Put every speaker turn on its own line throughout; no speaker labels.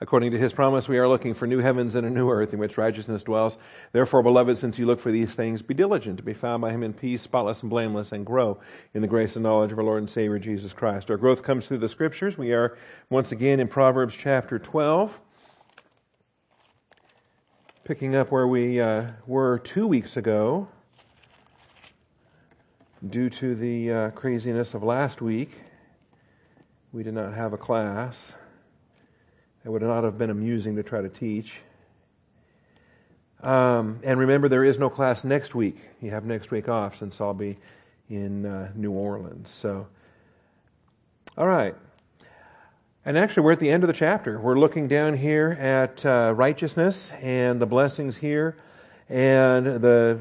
According to his promise, we are looking for new heavens and a new earth in which righteousness dwells. Therefore, beloved, since you look for these things, be diligent to be found by him in peace, spotless and blameless, and grow in the grace and knowledge of our Lord and Savior Jesus Christ. Our growth comes through the scriptures. We are once again in Proverbs chapter 12, picking up where we uh, were two weeks ago due to the uh, craziness of last week. We did not have a class. It would not have been amusing to try to teach. Um, and remember, there is no class next week. You have next week off since I'll be in uh, New Orleans. So, all right. And actually, we're at the end of the chapter. We're looking down here at uh, righteousness and the blessings here, and the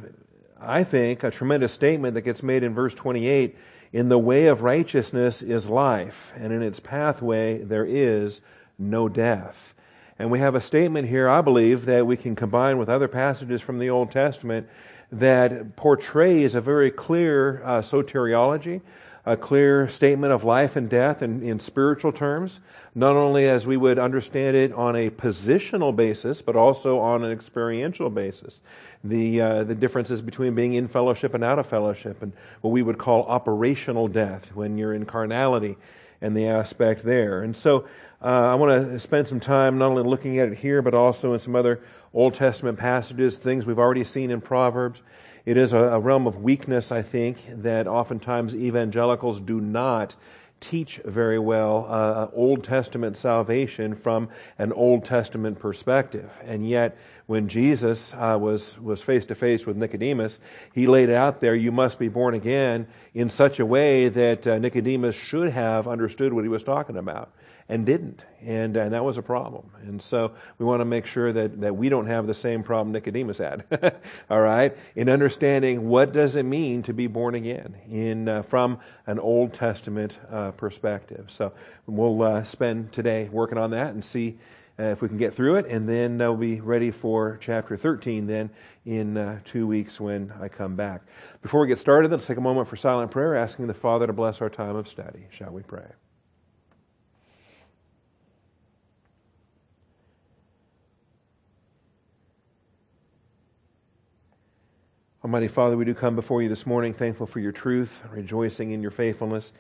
I think a tremendous statement that gets made in verse 28 in the way of righteousness is life, and in its pathway there is no death. And we have a statement here, I believe, that we can combine with other passages from the Old Testament that portrays a very clear uh, soteriology, a clear statement of life and death in, in spiritual terms, not only as we would understand it on a positional basis, but also on an experiential basis. The, uh, the differences between being in fellowship and out of fellowship, and what we would call operational death when you're in carnality and the aspect there. And so uh, I want to spend some time not only looking at it here, but also in some other Old Testament passages, things we've already seen in Proverbs. It is a, a realm of weakness, I think, that oftentimes evangelicals do not teach very well uh, Old Testament salvation from an Old Testament perspective. And yet, when Jesus uh, was was face to face with Nicodemus, he laid out there, "You must be born again," in such a way that uh, Nicodemus should have understood what he was talking about and didn't. And, and that was a problem. And so we want to make sure that, that we don't have the same problem Nicodemus had. All right? In understanding what does it mean to be born again in, uh, from an Old Testament uh, perspective. So we'll uh, spend today working on that and see uh, if we can get through it. And then we'll be ready for chapter 13 then in uh, two weeks when I come back. Before we get started, let's take a moment for silent prayer, asking the Father to bless our time of study. Shall we pray? Almighty Father, we do come before you this morning, thankful for your truth, rejoicing in your faithfulness,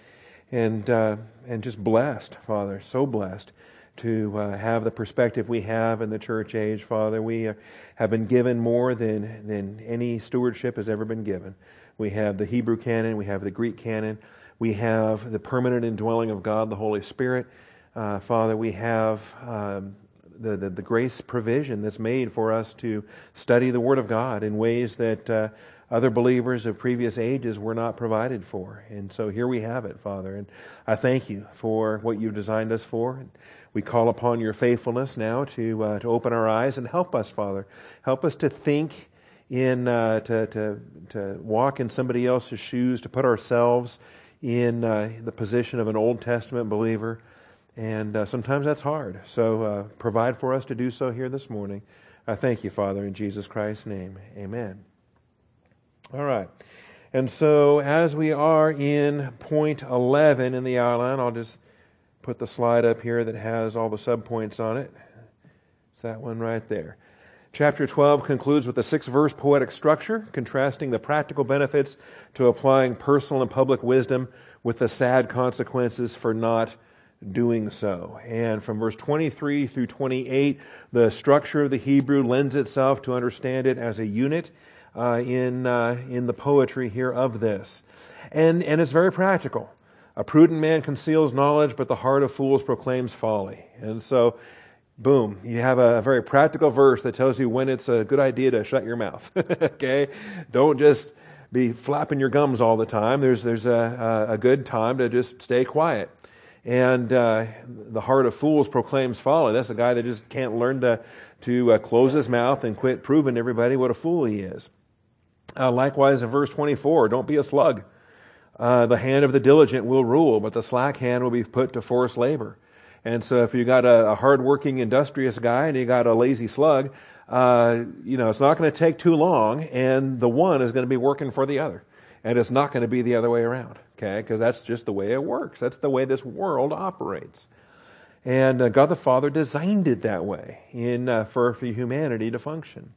and uh, and just blessed, Father, so blessed to uh, have the perspective we have in the church age, Father. We uh, have been given more than than any stewardship has ever been given. We have the Hebrew canon, we have the Greek canon, we have the permanent indwelling of God, the Holy Spirit. Uh, Father, we have um, the, the, the, grace provision that's made for us to study the Word of God in ways that uh, other believers of previous ages were not provided for. And so here we have it, Father. And I thank you for what you've designed us for. We call upon your faithfulness now to, uh, to open our eyes and help us, Father. Help us to think in, uh, to, to, to walk in somebody else's shoes, to put ourselves in uh, the position of an Old Testament believer and uh, sometimes that's hard. So uh, provide for us to do so here this morning. I thank you, Father, in Jesus Christ's name. Amen. All right. And so as we are in point 11 in the outline, I'll just put the slide up here that has all the subpoints on it. It's that one right there. Chapter 12 concludes with a six verse poetic structure, contrasting the practical benefits to applying personal and public wisdom with the sad consequences for not doing so. And from verse 23 through 28, the structure of the Hebrew lends itself to understand it as a unit uh, in, uh, in the poetry here of this. And, and it's very practical. A prudent man conceals knowledge, but the heart of fools proclaims folly. And so, boom, you have a very practical verse that tells you when it's a good idea to shut your mouth. okay? Don't just be flapping your gums all the time. There's, there's a, a good time to just stay quiet. And uh, the heart of fools proclaims folly. That's a guy that just can't learn to, to uh, close his mouth and quit proving to everybody what a fool he is. Uh, likewise, in verse 24, don't be a slug. Uh, the hand of the diligent will rule, but the slack hand will be put to forced labor. And so, if you got a, a hardworking, industrious guy and you got a lazy slug, uh, you know it's not going to take too long, and the one is going to be working for the other, and it's not going to be the other way around okay? Because that's just the way it works. That's the way this world operates. And uh, God the Father designed it that way in, uh, for, for humanity to function.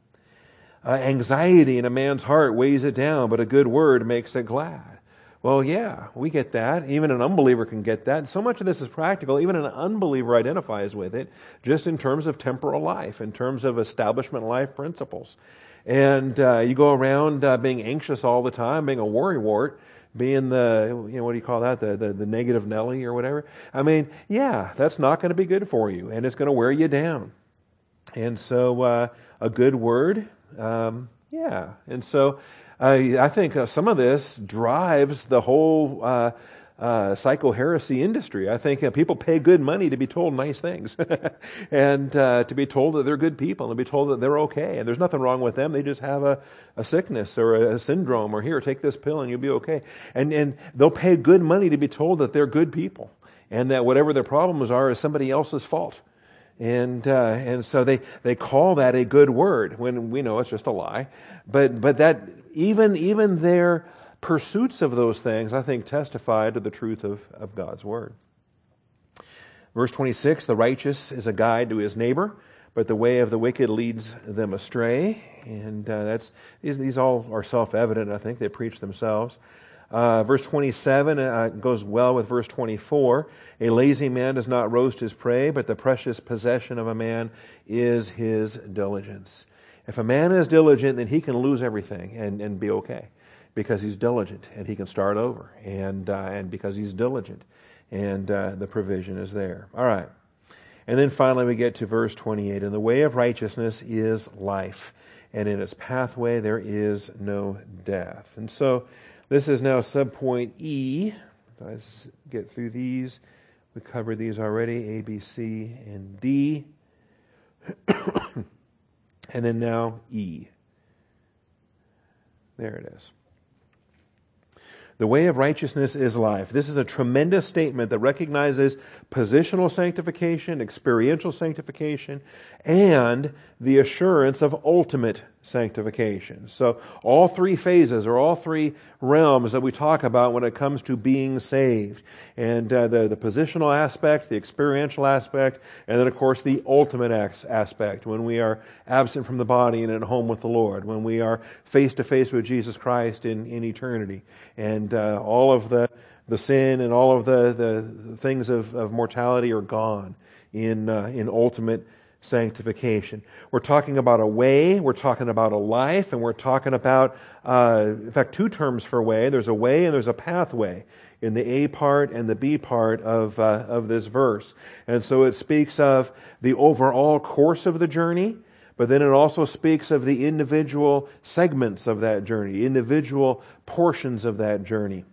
Uh, anxiety in a man's heart weighs it down, but a good word makes it glad. Well, yeah, we get that. Even an unbeliever can get that. So much of this is practical. Even an unbeliever identifies with it, just in terms of temporal life, in terms of establishment life principles. And uh, you go around uh, being anxious all the time, being a worrywart, being the, you know, what do you call that? The, the, the negative Nelly or whatever. I mean, yeah, that's not going to be good for you, and it's going to wear you down. And so, uh, a good word, um, yeah. And so, I think uh, some of this drives the whole uh, uh, psycho heresy industry. I think uh, people pay good money to be told nice things and uh, to be told that they're good people and to be told that they're okay. And there's nothing wrong with them. They just have a, a sickness or a, a syndrome or here, take this pill and you'll be okay. And, and they'll pay good money to be told that they're good people and that whatever their problems are is somebody else's fault. And, uh, and so they, they call that a good word when we know it's just a lie. But, but that even, even their pursuits of those things, I think, testify to the truth of, of God's word. Verse 26 The righteous is a guide to his neighbor, but the way of the wicked leads them astray. And uh, that's these, these all are self evident, I think. They preach themselves. Uh, verse 27 uh, goes well with verse 24. A lazy man does not roast his prey, but the precious possession of a man is his diligence. If a man is diligent, then he can lose everything and, and be okay because he's diligent and he can start over and, uh, and because he's diligent and uh, the provision is there. All right. And then finally we get to verse 28. And the way of righteousness is life, and in its pathway there is no death. And so this is now subpoint E. Let's get through these. We covered these already A, B, C, and D. And then now E. There it is. The way of righteousness is life. This is a tremendous statement that recognizes positional sanctification, experiential sanctification, and the assurance of ultimate sanctification. So all three phases or all three realms that we talk about when it comes to being saved. And uh, the, the positional aspect, the experiential aspect, and then of course the ultimate aspect when we are absent from the body and at home with the Lord, when we are face to face with Jesus Christ in, in eternity. And uh, all of the, the sin and all of the, the things of, of mortality are gone in, uh, in ultimate sanctification. We're talking about a way, we're talking about a life, and we're talking about, uh, in fact, two terms for way. There's a way and there's a pathway in the A part and the B part of, uh, of this verse. And so it speaks of the overall course of the journey, but then it also speaks of the individual segments of that journey, individual portions of that journey.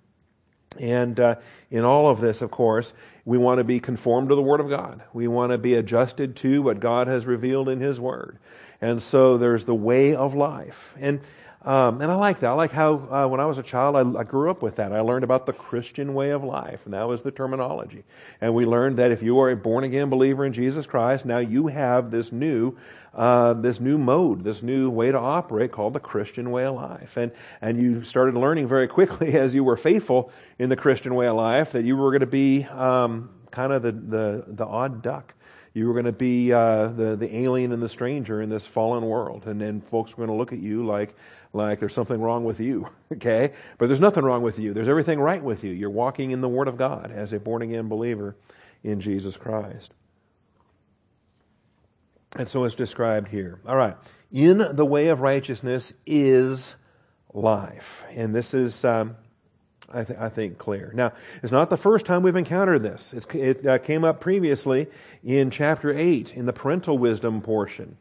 And uh, in all of this, of course, we want to be conformed to the Word of God. We want to be adjusted to what God has revealed in His Word. And so there's the way of life. And um, and I like that. I like how uh, when I was a child, I, I, grew up with that. I learned about the Christian way of life, and that was the terminology. And we learned that if you are a born again believer in Jesus Christ, now you have this new, uh, this new mode, this new way to operate called the Christian way of life. And and you started learning very quickly as you were faithful in the Christian way of life that you were going to be um, kind of the, the the odd duck you were going to be uh, the the alien and the stranger in this fallen world, and then folks were going to look at you like like there's something wrong with you, okay? But there's nothing wrong with you. There's everything right with you. You're walking in the Word of God as a born again believer in Jesus Christ. And so it's described here. All right. In the way of righteousness is life. And this is, um, I, th- I, think, clear. Now, it's not the first time we've encountered this. It's, it uh, came up previously in chapter 8 in the parental wisdom portion.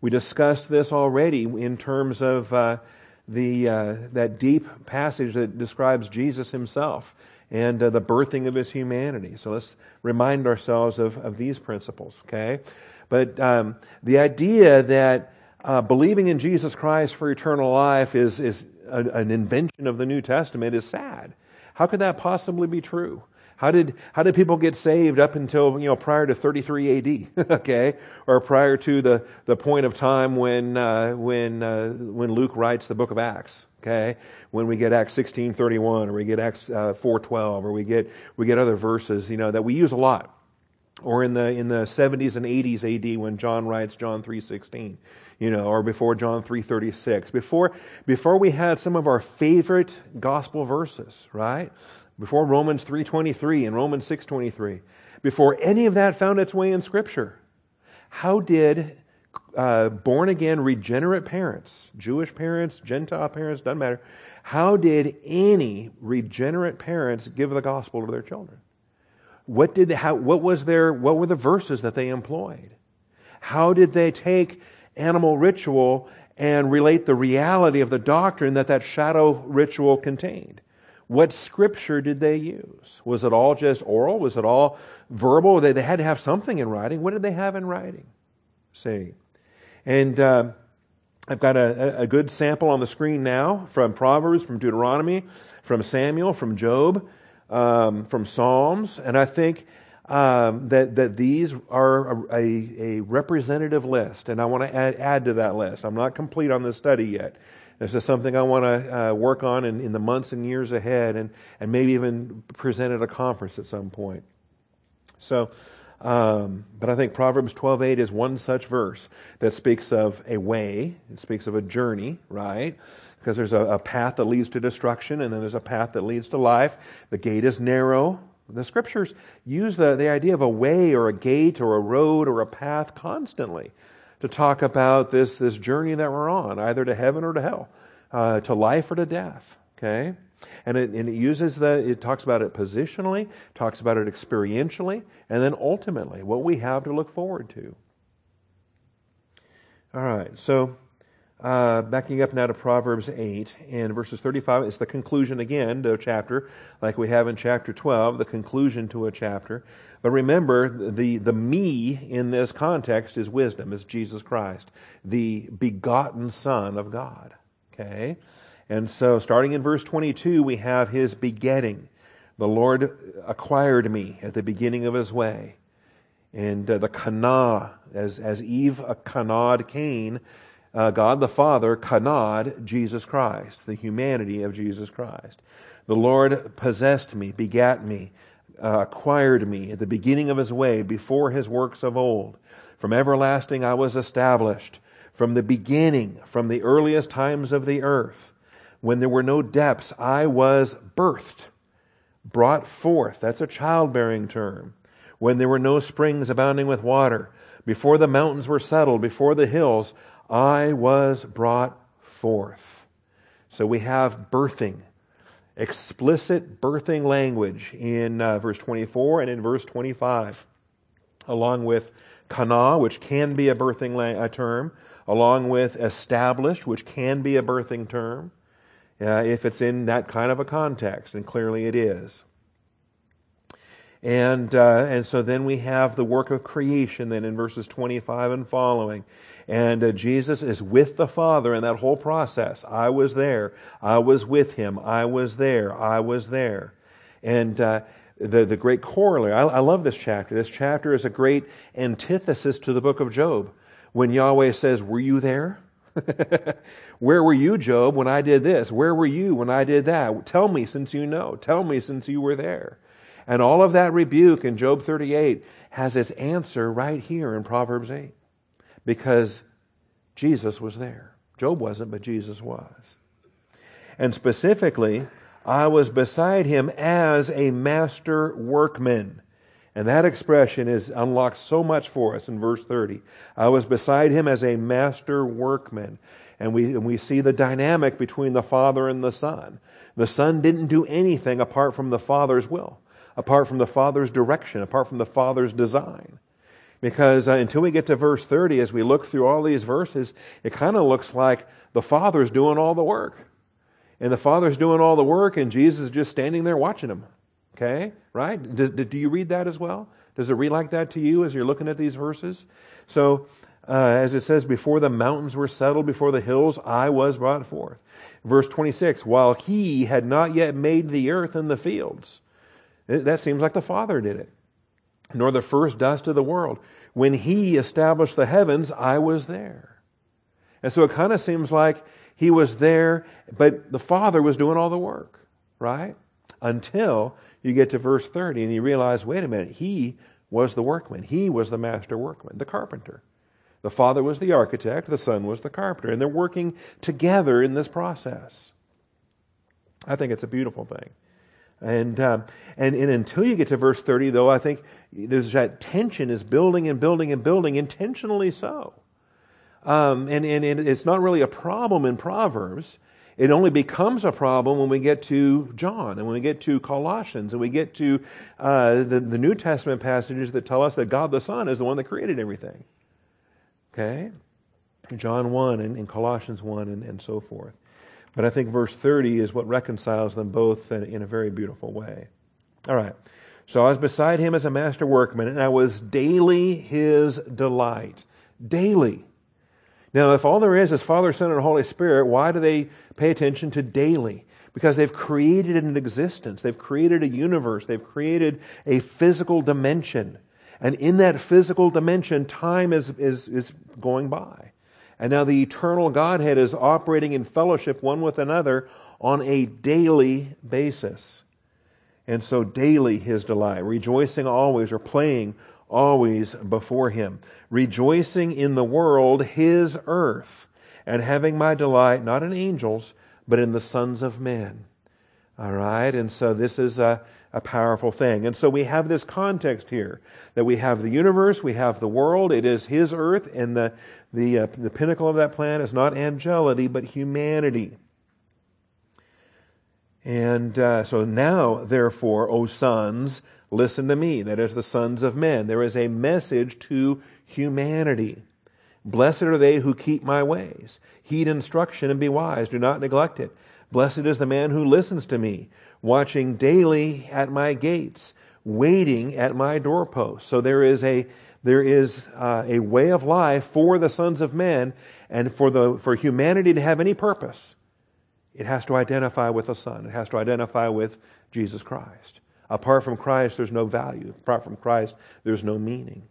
We discussed this already in terms of uh, the uh, that deep passage that describes Jesus himself and uh, the birthing of his humanity. So let's remind ourselves of, of these principles, okay? But um, the idea that uh, believing in Jesus Christ for eternal life is, is a, an invention of the New Testament is sad. How could that possibly be true? How did, how did people get saved up until, you know, prior to 33 AD, okay? Or prior to the, the point of time when, uh, when, uh, when Luke writes the book of Acts, okay? When we get Acts 16.31 or we get Acts uh, 4.12 or we get, we get other verses, you know, that we use a lot. or in the in the 70s and 80s AD when John writes John 3:16 you know or before John 3:36 before before we had some of our favorite gospel verses right before Romans 3:23 and Romans 6:23 before any of that found its way in scripture how did uh, born again regenerate parents Jewish parents Gentile parents doesn't matter how did any regenerate parents give the gospel to their children what did they, how, what was their, what were the verses that they employed? How did they take animal ritual and relate the reality of the doctrine that that shadow ritual contained? What scripture did they use? Was it all just oral? Was it all verbal? They, they had to have something in writing. What did they have in writing? See. And uh, I've got a, a good sample on the screen now from Proverbs, from Deuteronomy, from Samuel, from Job um, from Psalms, and I think um, that that these are a, a, representative list, and I want to add, add, to that list. I'm not complete on this study yet. This is something I want to uh, work on in, in the months and years ahead, and and maybe even present at a conference at some point. So. Um, but I think Proverbs 12:8 is one such verse that speaks of a way, it speaks of a journey, right? because there's a, a, path that leads to destruction and then there's a path that leads to life. The gate is narrow. The scriptures use the, the idea of a way or a gate or a road or a path constantly to talk about this, this journey that we're on, either to heaven or to hell, uh, to life or to death. Okay? And it, and it uses the, it talks about it positionally, talks about it experientially, and then ultimately what we have to look forward to. All right, so uh, backing up now to Proverbs 8 and verses 35, it's the conclusion again to a chapter, like we have in chapter 12, the conclusion to a chapter. But remember, the, the me in this context is wisdom, is Jesus Christ, the begotten Son of God. Okay? And so, starting in verse 22, we have his begetting. The Lord acquired me at the beginning of his way. And uh, the kana, as, as Eve kanawed Cain, uh, God the Father kanawed Jesus Christ, the humanity of Jesus Christ. The Lord possessed me, begat me, uh, acquired me at the beginning of his way, before his works of old. From everlasting I was established, from the beginning, from the earliest times of the earth. When there were no depths, I was birthed, brought forth. That's a childbearing term. When there were no springs abounding with water, before the mountains were settled, before the hills, I was brought forth. So we have birthing, explicit birthing language in uh, verse 24 and in verse 25, along with kana, which can be a birthing la- a term, along with established, which can be a birthing term, uh, if it's in that kind of a context, and clearly it is. And, uh, and so then we have the work of creation then in verses 25 and following. And uh, Jesus is with the Father in that whole process. I was there. I was with him. I was there. I was there. And uh, the, the great corollary, I, I love this chapter. This chapter is a great antithesis to the book of Job. When Yahweh says, Were you there? Where were you, Job, when I did this? Where were you when I did that? Tell me since you know. Tell me since you were there. And all of that rebuke in Job 38 has its answer right here in Proverbs 8 because Jesus was there. Job wasn't, but Jesus was. And specifically, I was beside him as a master workman. And that expression is unlocked so much for us in verse 30. I was beside him as a master workman. And we, and we see the dynamic between the Father and the Son. The Son didn't do anything apart from the Father's will, apart from the Father's direction, apart from the Father's design. Because uh, until we get to verse 30, as we look through all these verses, it kind of looks like the Father's doing all the work. And the Father's doing all the work, and Jesus is just standing there watching him. Okay? Right? Does, do you read that as well? Does it read like that to you as you're looking at these verses? So, uh, as it says, before the mountains were settled, before the hills, I was brought forth. Verse 26, while he had not yet made the earth and the fields. That seems like the Father did it nor the first dust of the world. When he established the heavens, I was there. And so it kind of seems like he was there, but the Father was doing all the work, right? Until you get to verse 30 and you realize, wait a minute, he was the workman. He was the master workman, the carpenter. The Father was the architect, the Son was the carpenter, and they're working together in this process. I think it's a beautiful thing. And, um, and, and until you get to verse 30, though, I think there's that tension is building and building and building, intentionally so. Um, and, and, and it's not really a problem in Proverbs. It only becomes a problem when we get to John and when we get to Colossians and we get to uh, the, the New Testament passages that tell us that God the Son is the one that created everything. Okay? John 1 and, and Colossians 1 and, and so forth. But I think verse 30 is what reconciles them both in, in a very beautiful way. All right. So I was beside him as a master workman, and I was daily his delight. Daily. Now, if all there is is Father, Son, and Holy Spirit, why do they pay attention to daily? Because they've created an existence. They've created a universe. They've created a physical dimension. And in that physical dimension, time is, is, is going by. And now the eternal Godhead is operating in fellowship one with another on a daily basis. And so daily his delight, rejoicing always or playing always before him, rejoicing in the world his earth, and having my delight not in angels, but in the sons of men. All right. And so this is a, a powerful thing. And so we have this context here that we have the universe, we have the world. It is His earth, and the the uh, the pinnacle of that plan is not angelity but humanity. And uh, so now, therefore, O sons, listen to me. That is the sons of men. There is a message to humanity. Blessed are they who keep my ways. Heed instruction and be wise. Do not neglect it. Blessed is the man who listens to me watching daily at my gates, waiting at my doorposts. So there is a there is uh, a way of life for the sons of men, and for the for humanity to have any purpose, it has to identify with the Son. It has to identify with Jesus Christ. Apart from Christ, there's no value. Apart from Christ, there's no meaning.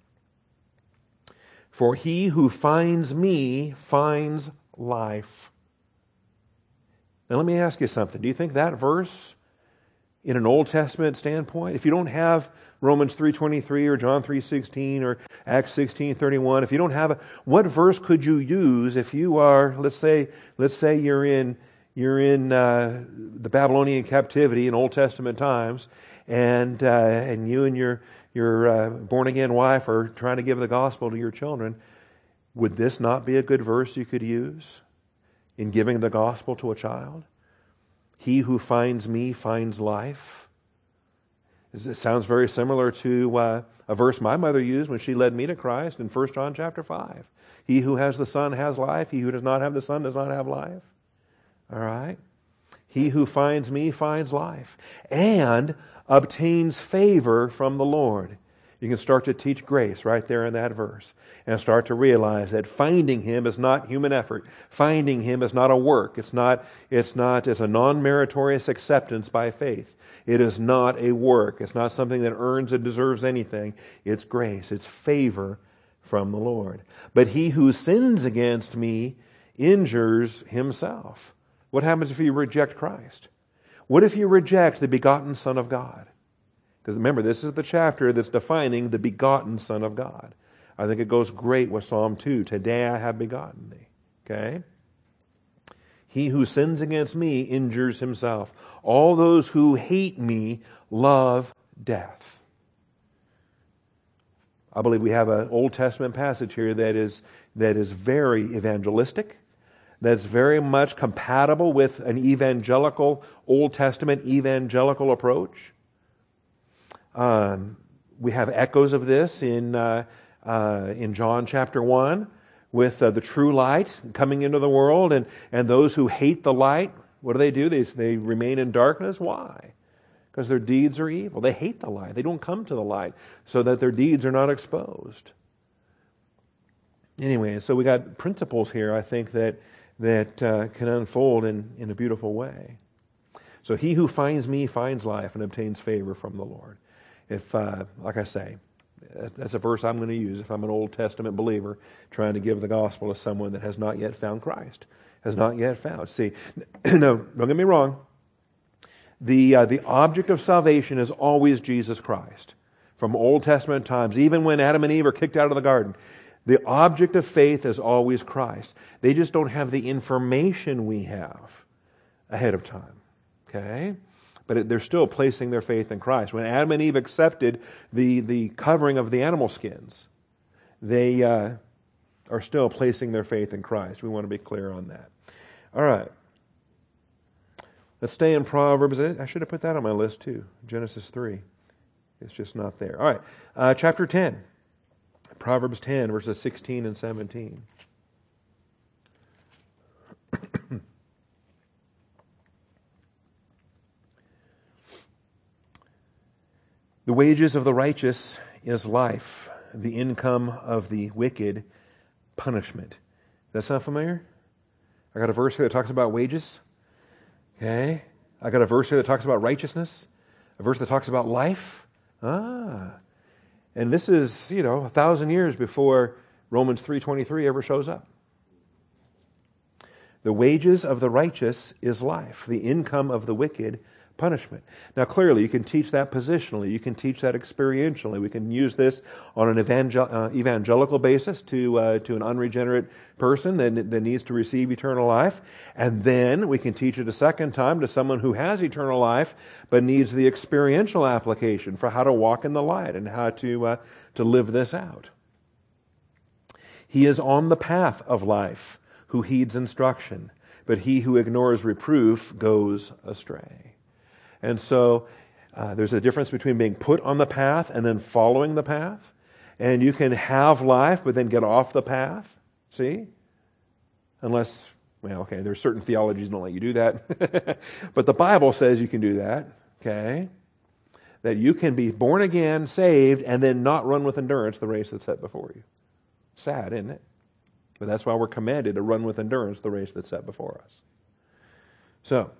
For he who finds me finds life. Now, let me ask you something. Do you think that verse in an Old Testament standpoint. If you don't have Romans 3.23 or John 3.16 or Acts 16.31, if you don't have a, what verse could you use if you are, let's say, let's say you're in, you're in uh, the Babylonian captivity in Old Testament times, and, uh, and you and your, your uh, born again wife are trying to give the gospel to your children, would this not be a good verse you could use in giving the gospel to a child? He who finds me finds life. It sounds very similar to uh, a verse my mother used when she led me to Christ in 1 John chapter 5. He who has the Son has life. He who does not have the Son does not have life. All right? He who finds me finds life and obtains favor from the Lord. You can start to teach grace right there in that verse and start to realize that finding him is not human effort. Finding him is not a work. It's not, it's not, it's a non-meritorious acceptance by faith. It is not a work. It's not something that earns and deserves anything. It's grace. It's favor from the Lord. But he who sins against me injures himself. What happens if you reject Christ? What if you reject the begotten Son of God? Because remember, this is the chapter that's defining the begotten Son of God. I think it goes great with Psalm 2. Today I have begotten thee. Okay? He who sins against me injures himself. All those who hate me love death. I believe we have an Old Testament passage here that is, that is very evangelistic, that's very much compatible with an evangelical, Old Testament evangelical approach. Um, we have echoes of this in, uh, uh, in John chapter 1 with uh, the true light coming into the world, and, and those who hate the light, what do they do? They, they remain in darkness. Why? Because their deeds are evil. They hate the light. They don't come to the light so that their deeds are not exposed. Anyway, so we got principles here, I think, that, that uh, can unfold in, in a beautiful way. So he who finds me finds life and obtains favor from the Lord if, uh, like I say, that's a verse I'm going to use if I'm an Old Testament believer trying to give the gospel to someone that has not yet found Christ, has not yet found. See, no, don't get me wrong. The, uh, the object of salvation is always Jesus Christ. from Old Testament times, even when Adam and Eve are kicked out of the garden. The object of faith is always Christ. They just don't have the information we have ahead of time. Okay? But they're still placing their faith in Christ. When Adam and Eve accepted the, the covering of the animal skins, they uh, are still placing their faith in Christ. We want to be clear on that. All right. Let's stay in Proverbs. I should have put that on my list too. Genesis 3. It's just not there. All right. Uh, chapter 10. Proverbs 10, verses 16 and 17. the wages of the righteous is life, the income of the wicked, punishment. Does that sound familiar? I got a verse here that talks about wages. Okay. I got a verse here that talks about righteousness, a verse that talks about life. Ah. And this is, you know, a thousand years before Romans 3.23 ever shows up. The wages of the righteous is life. The income of the wicked punishment. Now, clearly, you can teach that positionally. You can teach that experientially. We can use this on an evangel- uh, evangelical basis to, uh, to an unregenerate person that, that needs to receive eternal life. And then we can teach it a second time to someone who has eternal life but needs the experiential application for how to walk in the light and how to, uh, to live this out. He is on the path of life who heeds instruction, but he who ignores reproof goes astray. And so uh, there's a difference between being put on the path and then following the path. And you can have life, but then get off the path. See? Unless, well, okay, there's certain theologies that don't let you do that. but the Bible says you can do that. Okay? That you can be born again, saved, and then not run with endurance the race that's set before you. Sad, isn't it? But that's why we're commanded to run with endurance the race that's set before us. So,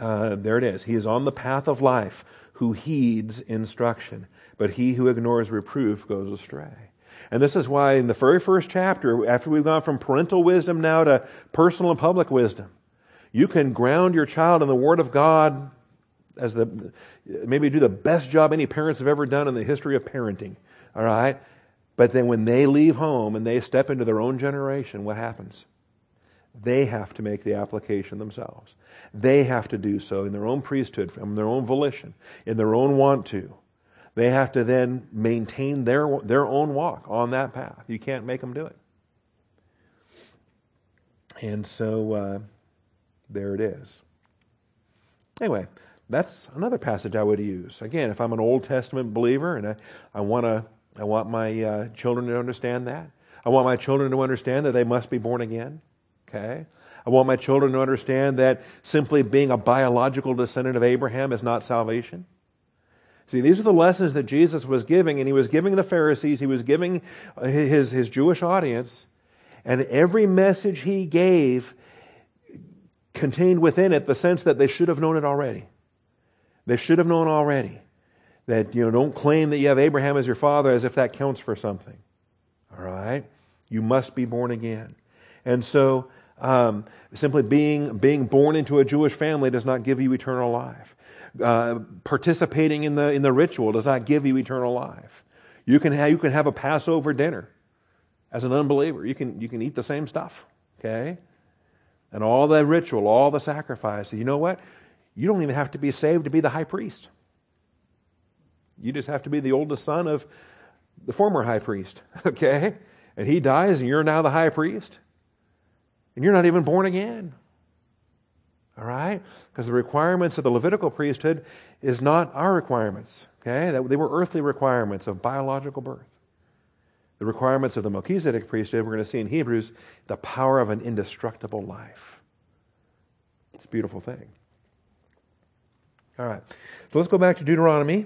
uh, there it is. He is on the path of life who heeds instruction, but he who ignores reproof goes astray. And this is why in the very first chapter, after we've gone from parental wisdom now to personal and public wisdom, you can ground your child in the Word of God as the maybe do the best job any parents have ever done in the history of parenting. All right? But then when they leave home and they step into their own generation, what happens? They have to make the application themselves. They have to do so in their own priesthood, from their own volition, in their own want to. They have to then maintain their, their own walk on that path. You can't make them do it. And so uh, there it is. Anyway, that's another passage I would use. Again, if I'm an Old Testament believer and I, I, wanna, I want my uh, children to understand that, I want my children to understand that they must be born again. Okay? I want my children to understand that simply being a biological descendant of Abraham is not salvation. See, these are the lessons that Jesus was giving, and he was giving the Pharisees, he was giving uh, his, his Jewish audience, and every message he gave contained within it the sense that they should have known it already. They should have known already. That, you know, don't claim that you have Abraham as your father as if that counts for something. All right? You must be born again. And so, um, simply being, being born into a Jewish family does not give you eternal life. Uh, participating in the, in the ritual does not give you eternal life. You can, have, you can have a Passover dinner as an unbeliever. You can, you can eat the same stuff, okay? And all the ritual, all the sacrifice. You know what? You don't even have to be saved to be the high priest. You just have to be the oldest son of the former high priest, okay? And he dies and you're now the high priest. And you're not even born again. All right? Because the requirements of the Levitical priesthood is not our requirements. Okay? They were earthly requirements of biological birth. The requirements of the Melchizedek priesthood, we're going to see in Hebrews, the power of an indestructible life. It's a beautiful thing. All right. So let's go back to Deuteronomy.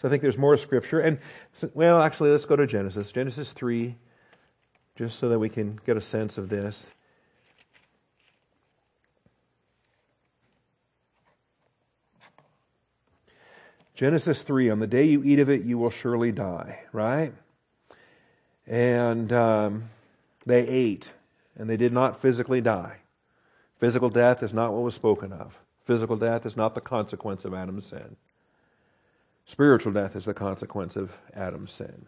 So I think there's more scripture. And, well, actually, let's go to Genesis. Genesis 3, just so that we can get a sense of this. Genesis 3 On the day you eat of it, you will surely die, right? And um, they ate, and they did not physically die. Physical death is not what was spoken of. Physical death is not the consequence of Adam's sin. Spiritual death is the consequence of Adam's sin.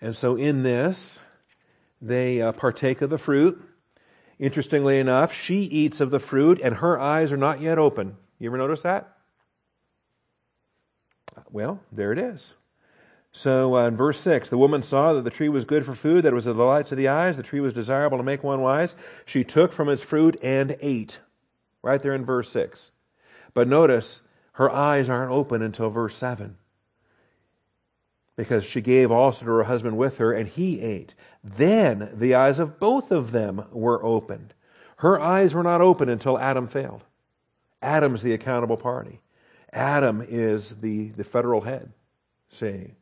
And so in this, they uh, partake of the fruit. Interestingly enough, she eats of the fruit and her eyes are not yet open. You ever notice that? Well, there it is. So uh, in verse 6, the woman saw that the tree was good for food, that it was a delight to the eyes, the tree was desirable to make one wise. She took from its fruit and ate. Right there in verse 6. But notice, her eyes aren't open until verse 7. Because she gave also to her husband with her, and he ate. Then the eyes of both of them were opened. Her eyes were not open until Adam failed. Adam's the accountable party. Adam is the, the federal head. See?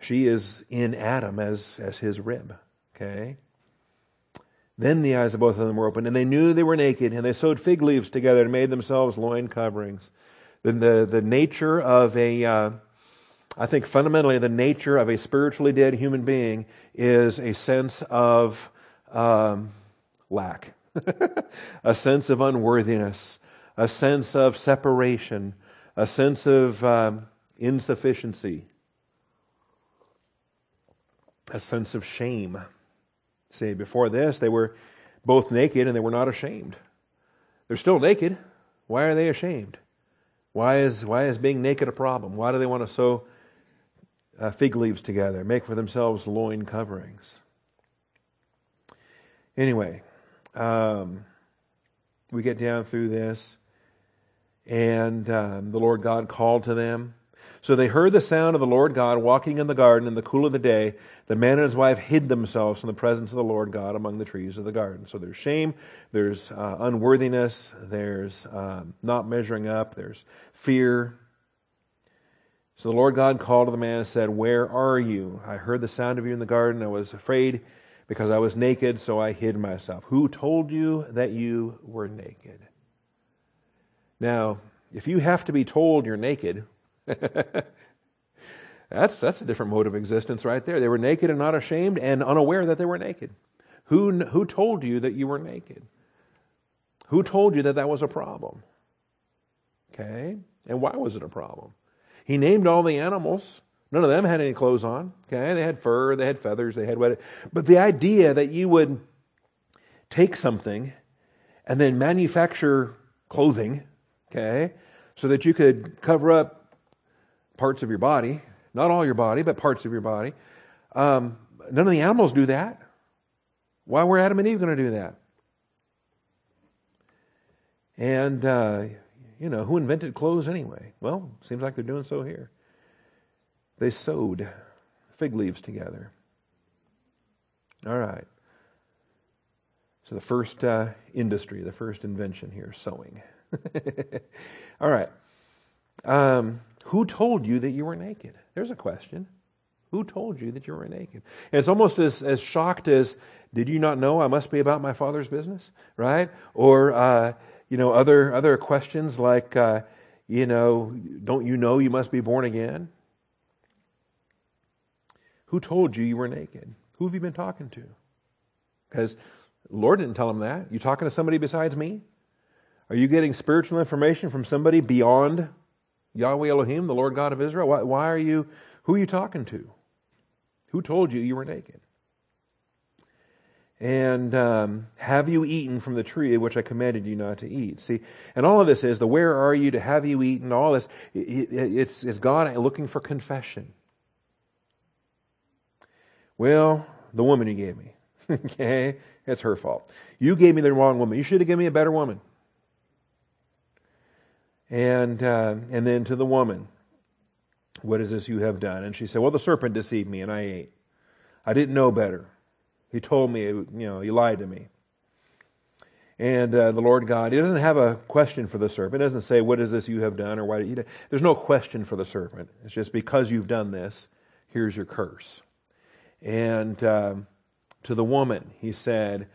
She is in Adam as, as his rib. Okay? Then the eyes of both of them were opened, and they knew they were naked, and they sewed fig leaves together and made themselves loin coverings. Then the, the nature of a, uh, I think fundamentally the nature of a spiritually dead human being is a sense of um, lack, a sense of unworthiness, a sense of separation, a sense of um, insufficiency, a sense of shame. See, before this, they were both naked and they were not ashamed. They're still naked. Why are they ashamed? Why is, why is being naked a problem? Why do they want to sew uh, fig leaves together, make for themselves loin coverings? Anyway, um, we get down through this, and um, the Lord God called to them. So they heard the sound of the Lord God walking in the garden in the cool of the day. The man and his wife hid themselves from the presence of the Lord God among the trees of the garden. So there's shame, there's uh, unworthiness, there's um, not measuring up, there's fear. So the Lord God called to the man and said, Where are you? I heard the sound of you in the garden. I was afraid because I was naked, so I hid myself. Who told you that you were naked? Now, if you have to be told you're naked, that's, that's a different mode of existence right there. They were naked and not ashamed and unaware that they were naked. Who, who told you that you were naked? Who told you that that was a problem? Okay? And why was it a problem? He named all the animals. None of them had any clothes on. Okay? They had fur, they had feathers, they had what. But the idea that you would take something and then manufacture clothing, okay, so that you could cover up parts of your body, not all your body, but parts of your body. Um, none of the animals do that. Why were Adam and Eve going to do that? And, uh, you know, who invented clothes anyway? Well, seems like they're doing so here. They sewed fig leaves together. All right. So the first uh, industry, the first invention here, sewing. All right. Um, who told you that you were naked? There's a question. Who told you that you were naked? And it's almost as, as shocked as, did you not know I must be about my father's business? Right? Or, uh, you know, other, other questions like, uh, you know, don't you know you must be born again? Who told you you were naked? Who have you been talking to? Because Lord didn't tell him that. You talking to somebody besides me? Are you getting spiritual information from somebody beyond Yahweh Elohim, the Lord God of Israel? Why, why are you, who are you talking to? Who told you you were naked? And um, have you eaten from the tree which I commanded you not to eat? See, and all of this is the where are you to have you eaten? All this, it, it, it's, it's God looking for confession. Well, the woman you gave me, okay, it's her fault. You gave me the wrong woman. You should have given me a better woman. And, uh, and then to the woman, What is this you have done? And she said, Well, the serpent deceived me and I ate. I didn't know better. He told me, you know, he lied to me. And uh, the Lord God, he doesn't have a question for the serpent. He doesn't say, What is this you have done? or why did you do? There's no question for the serpent. It's just because you've done this, here's your curse. And um, to the woman, he said,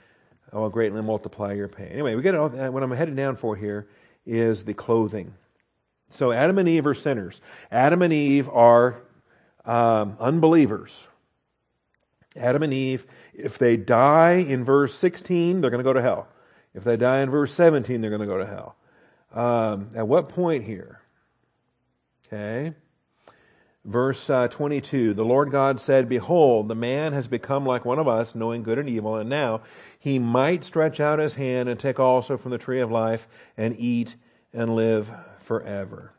I will greatly multiply your pain. Anyway, we get all, what I'm headed down for here is the clothing. So Adam and Eve are sinners. Adam and Eve are um, unbelievers. Adam and Eve, if they die in verse 16, they're going to go to hell. If they die in verse 17, they're going to go to hell. Um, at what point here Okay. Verse uh, 22 The Lord God said, Behold, the man has become like one of us, knowing good and evil, and now he might stretch out his hand and take also from the tree of life and eat and live forever.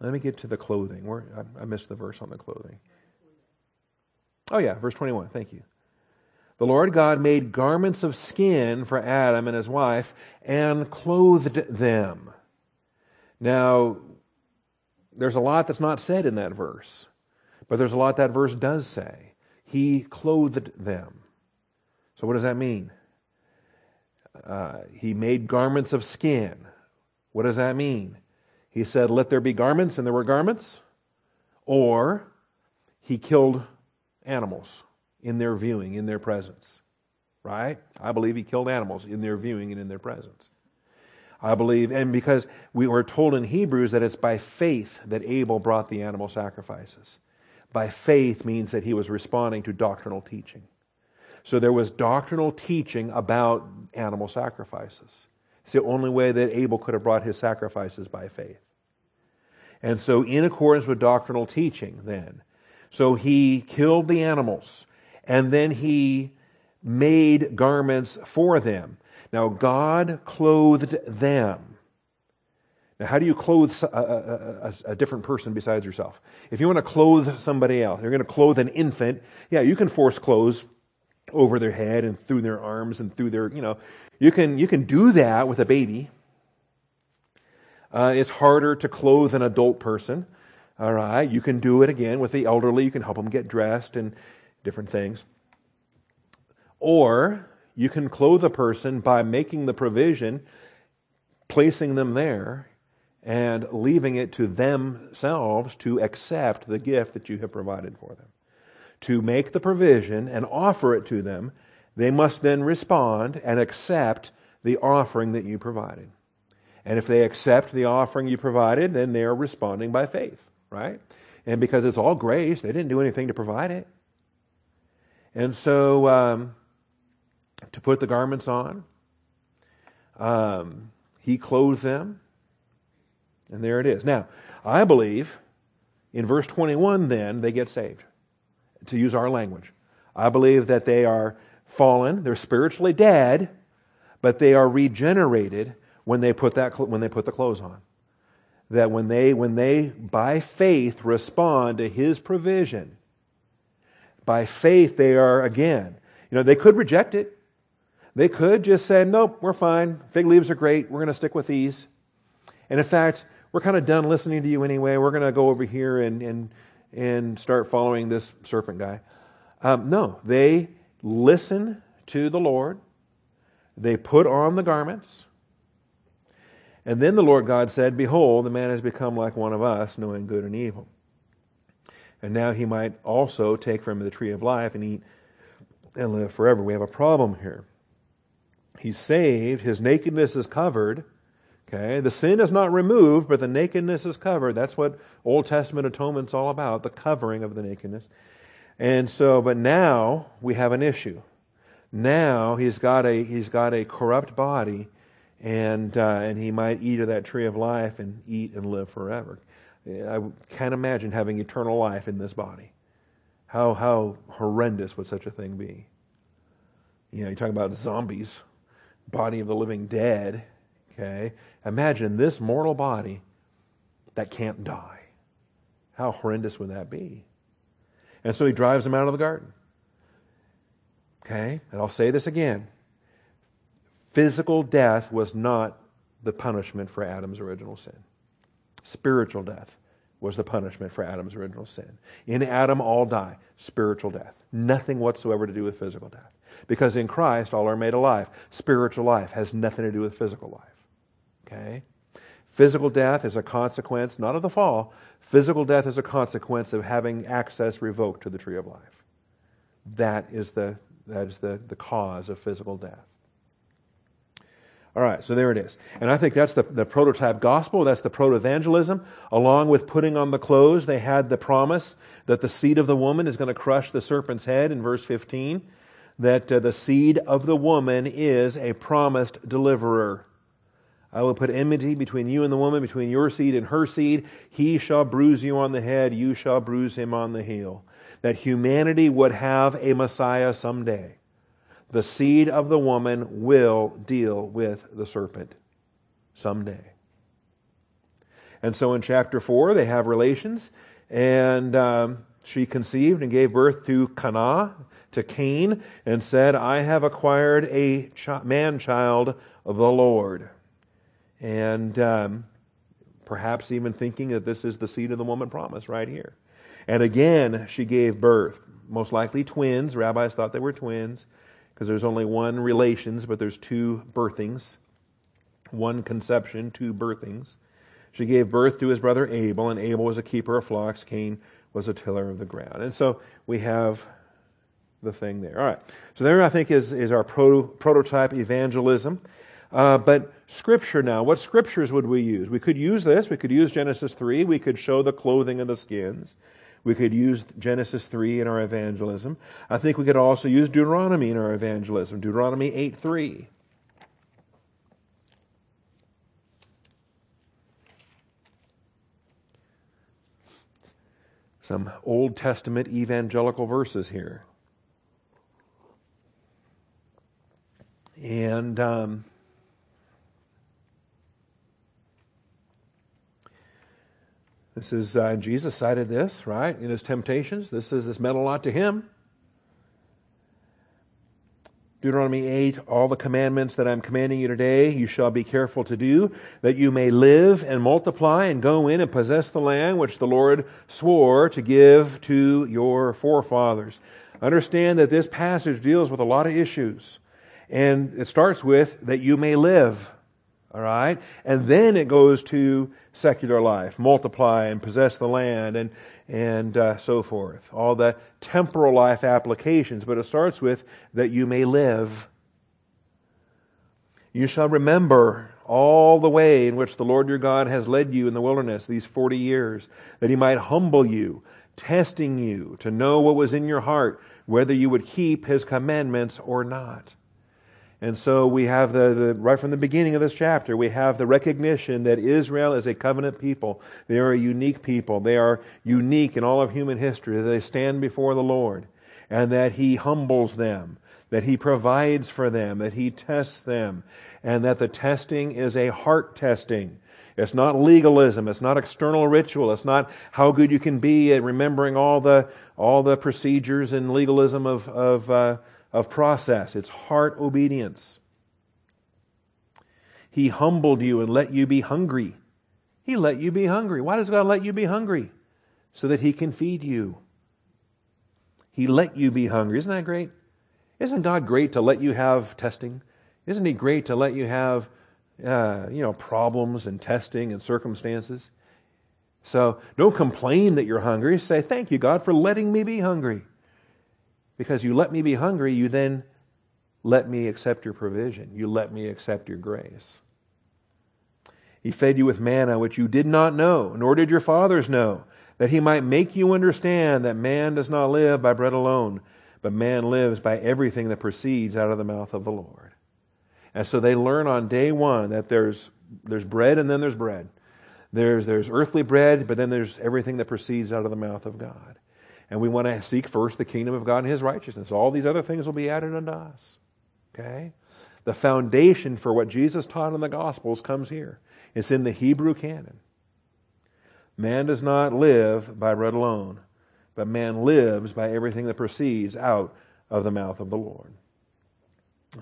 Let me get to the clothing. Where, I, I missed the verse on the clothing. Oh, yeah, verse 21. Thank you. The Lord God made garments of skin for Adam and his wife and clothed them. Now, there's a lot that's not said in that verse, but there's a lot that verse does say. He clothed them. So, what does that mean? Uh, he made garments of skin. What does that mean? He said, Let there be garments, and there were garments. Or he killed animals in their viewing, in their presence. Right? I believe he killed animals in their viewing and in their presence. I believe, and because we were told in Hebrews that it's by faith that Abel brought the animal sacrifices. By faith means that he was responding to doctrinal teaching. So there was doctrinal teaching about animal sacrifices. It's the only way that Abel could have brought his sacrifices by faith. And so, in accordance with doctrinal teaching, then, so he killed the animals and then he made garments for them. Now, God clothed them. Now, how do you clothe a, a, a, a, different person besides yourself? If you want to clothe somebody else, you're going to clothe an infant, yeah, you can force clothes over their head and through their arms and through their, you know, you can, you can do that with a baby. Uh, it's harder to clothe an adult person. All right. You can do it again with the elderly. You can help them get dressed and different things. Or you can clothe a person by making the provision, placing them there, and leaving it to themselves to accept the gift that you have provided for them. To make the provision and offer it to them, they must then respond and accept the offering that you provided. And if they accept the offering you provided, then they are responding by faith, right? And because it's all grace, they didn't do anything to provide it. And so, um, to put the garments on. Um, he clothed them. And there it is. Now, I believe in verse 21, then, they get saved, to use our language. I believe that they are fallen, they're spiritually dead, but they are regenerated when they put, that, when they put the clothes on. That when they, when they, by faith, respond to His provision, by faith, they are again. You know, they could reject it. They could just say, nope, we're fine. Fig leaves are great. We're going to stick with these. And in fact, we're kind of done listening to you anyway. We're going to go over here and, and, and start following this serpent guy. Um, no, they listen to the Lord. They put on the garments. And then the Lord God said, Behold, the man has become like one of us, knowing good and evil. And now he might also take from the tree of life and eat and live forever. We have a problem here. He's saved. His nakedness is covered. Okay. The sin is not removed, but the nakedness is covered. That's what Old Testament atonement's all about, the covering of the nakedness. And so, but now we have an issue. Now he's got a, he's got a corrupt body and, uh, and he might eat of that tree of life and eat and live forever. I can't imagine having eternal life in this body. How, how horrendous would such a thing be? You know, you talk about zombies body of the living dead. Okay? Imagine this mortal body that can't die. How horrendous would that be? And so he drives him out of the garden. Okay? And I'll say this again physical death was not the punishment for Adam's original sin, spiritual death was the punishment for Adam's original sin. In Adam, all die. Spiritual death. Nothing whatsoever to do with physical death. Because in Christ, all are made alive. Spiritual life has nothing to do with physical life. Okay? Physical death is a consequence, not of the fall. Physical death is a consequence of having access revoked to the tree of life. That is the, that is the, the cause of physical death. All right, so there it is. And I think that's the, the prototype gospel. That's the proto evangelism. Along with putting on the clothes, they had the promise that the seed of the woman is going to crush the serpent's head in verse 15. That uh, the seed of the woman is a promised deliverer. I will put enmity between you and the woman, between your seed and her seed. He shall bruise you on the head, you shall bruise him on the heel. That humanity would have a Messiah someday. The seed of the woman will deal with the serpent someday. And so in chapter 4, they have relations, and um, she conceived and gave birth to Cana, to Cain, and said, I have acquired a man child of the Lord. And um, perhaps even thinking that this is the seed of the woman promised right here. And again, she gave birth, most likely twins. Rabbis thought they were twins because there's only one relations, but there's two birthings, one conception, two birthings. She gave birth to his brother Abel, and Abel was a keeper of flocks. Cain was a tiller of the ground. And so we have the thing there. All right. So there, I think, is, is our proto, prototype evangelism. Uh, but Scripture now, what Scriptures would we use? We could use this. We could use Genesis 3. We could show the clothing of the skins. We could use Genesis 3 in our evangelism. I think we could also use Deuteronomy in our evangelism. Deuteronomy 8 3. Some Old Testament evangelical verses here. And um, this is uh, Jesus cited this right in his temptations. This is this meant a lot to him. Deuteronomy 8, all the commandments that I'm commanding you today, you shall be careful to do, that you may live and multiply and go in and possess the land which the Lord swore to give to your forefathers. Understand that this passage deals with a lot of issues. And it starts with that you may live. All right? And then it goes to secular life, multiply and possess the land and, and uh, so forth. All the temporal life applications. But it starts with that you may live. You shall remember all the way in which the Lord your God has led you in the wilderness these 40 years, that he might humble you, testing you to know what was in your heart, whether you would keep his commandments or not. And so we have the, the, right from the beginning of this chapter, we have the recognition that Israel is a covenant people. They are a unique people. They are unique in all of human history. They stand before the Lord and that He humbles them, that He provides for them, that He tests them, and that the testing is a heart testing. It's not legalism. It's not external ritual. It's not how good you can be at remembering all the, all the procedures and legalism of, of, uh, of process, it's heart obedience. He humbled you and let you be hungry. He let you be hungry. Why does God let you be hungry? So that He can feed you. He let you be hungry. Isn't that great? Isn't God great to let you have testing? Isn't He great to let you have, uh, you know, problems and testing and circumstances? So don't complain that you're hungry. Say, thank you, God, for letting me be hungry. Because you let me be hungry, you then let me accept your provision. You let me accept your grace. He fed you with manna, which you did not know, nor did your fathers know, that he might make you understand that man does not live by bread alone, but man lives by everything that proceeds out of the mouth of the Lord. And so they learn on day one that there's, there's bread and then there's bread. There's, there's earthly bread, but then there's everything that proceeds out of the mouth of God and we want to seek first the kingdom of God and his righteousness. All these other things will be added unto us. Okay? The foundation for what Jesus taught in the Gospels comes here. It's in the Hebrew canon. Man does not live by bread alone, but man lives by everything that proceeds out of the mouth of the Lord.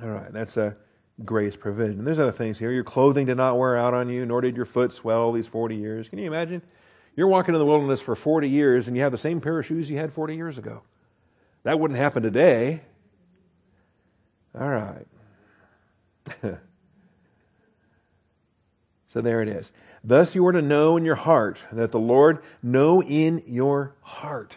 All right, that's a grace provision. There's other things here. Your clothing did not wear out on you, nor did your foot swell these 40 years. Can you imagine? You're walking in the wilderness for 40 years and you have the same pair of shoes you had 40 years ago. That wouldn't happen today. All right. so there it is. Thus you are to know in your heart that the Lord, know in your heart.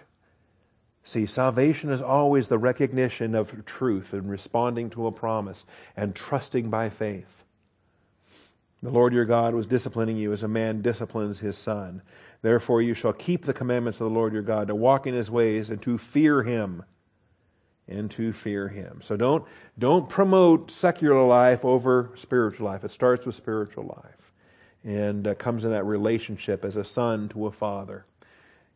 See, salvation is always the recognition of truth and responding to a promise and trusting by faith. The Lord your God was disciplining you as a man disciplines his son. Therefore, you shall keep the commandments of the Lord your God, to walk in his ways and to fear him. and to fear him. So don't, don't promote secular life over spiritual life. It starts with spiritual life and uh, comes in that relationship as a son to a father.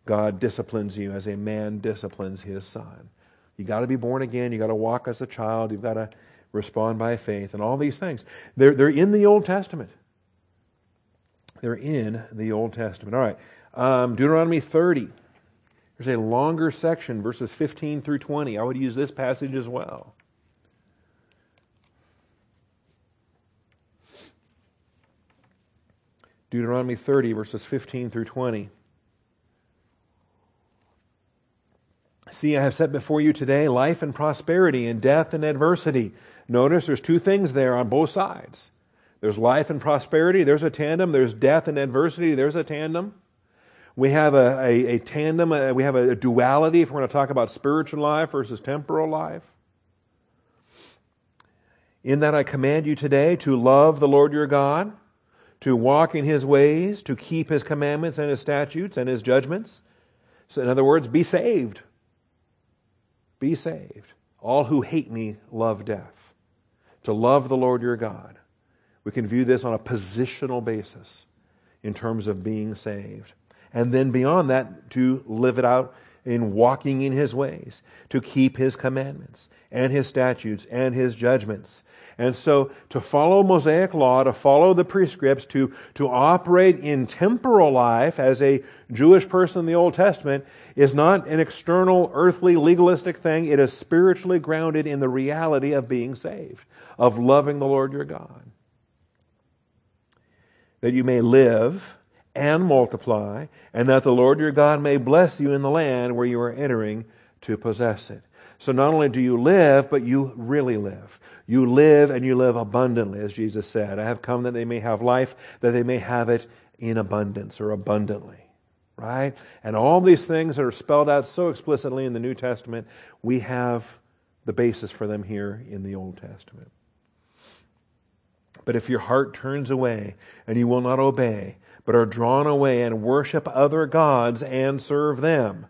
God disciplines you as a man disciplines his son. You got to be born again. You got to walk as a child. You've got to respond by faith and all these things. They're, they're in the Old Testament. They're in the Old Testament. All right. Um, Deuteronomy 30. There's a longer section, verses 15 through 20. I would use this passage as well. Deuteronomy 30, verses 15 through 20. See, I have set before you today life and prosperity, and death and adversity. Notice there's two things there on both sides. There's life and prosperity, there's a tandem. There's death and adversity, there's a tandem. We have a, a, a tandem, a, we have a, a duality if we're going to talk about spiritual life versus temporal life. In that I command you today to love the Lord your God, to walk in his ways, to keep his commandments and his statutes and his judgments. So, in other words, be saved. Be saved. All who hate me love death. To love the Lord your God. We can view this on a positional basis in terms of being saved and then beyond that, to live it out in walking in his ways, to keep his commandments and his statutes and his judgments. And so to follow Mosaic law, to follow the prescripts, to, to operate in temporal life as a Jewish person in the Old Testament is not an external, earthly, legalistic thing. It is spiritually grounded in the reality of being saved, of loving the Lord your God. That you may live and multiply, and that the Lord your God may bless you in the land where you are entering to possess it. So not only do you live, but you really live. You live and you live abundantly, as Jesus said. I have come that they may have life, that they may have it in abundance or abundantly. Right? And all these things that are spelled out so explicitly in the New Testament, we have the basis for them here in the Old Testament. But if your heart turns away and you will not obey, but are drawn away and worship other gods and serve them.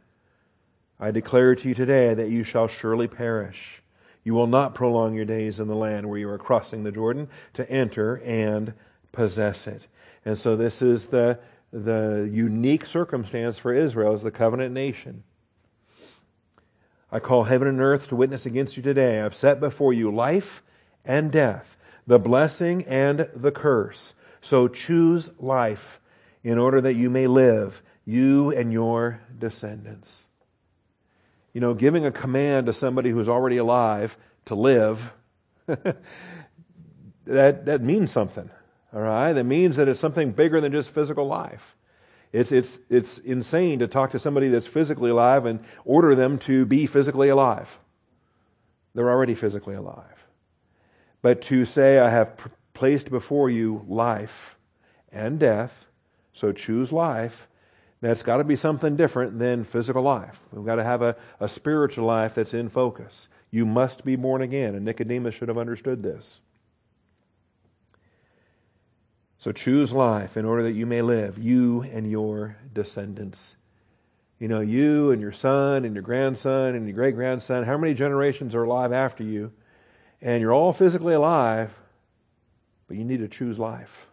I declare to you today that you shall surely perish. You will not prolong your days in the land where you are crossing the Jordan to enter and possess it. And so this is the, the unique circumstance for Israel as the covenant nation. I call heaven and earth to witness against you today. I've set before you life and death, the blessing and the curse. So choose life in order that you may live, you and your descendants. You know, giving a command to somebody who's already alive to live, that, that means something. All right? That means that it's something bigger than just physical life. It's, it's, it's insane to talk to somebody that's physically alive and order them to be physically alive. They're already physically alive. But to say, I have placed before you life and death, so choose life. That's got to be something different than physical life. We've got to have a, a spiritual life that's in focus. You must be born again, and Nicodemus should have understood this. So choose life in order that you may live, you and your descendants. You know, you and your son and your grandson and your great grandson, how many generations are alive after you? And you're all physically alive, but you need to choose life.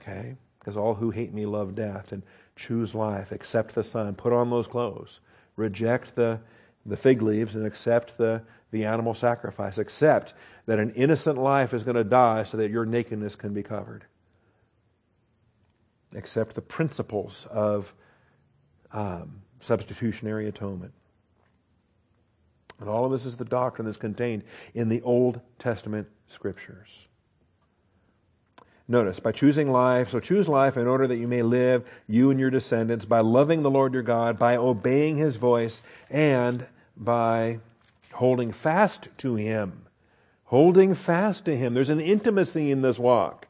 Okay? Because all who hate me love death and choose life, accept the Son, put on those clothes, reject the, the fig leaves and accept the, the animal sacrifice, accept that an innocent life is going to die so that your nakedness can be covered. Accept the principles of um, substitutionary atonement. And all of this is the doctrine that's contained in the Old Testament scriptures. Notice, by choosing life, so choose life in order that you may live, you and your descendants, by loving the Lord your God, by obeying his voice, and by holding fast to him. Holding fast to him. There's an intimacy in this walk.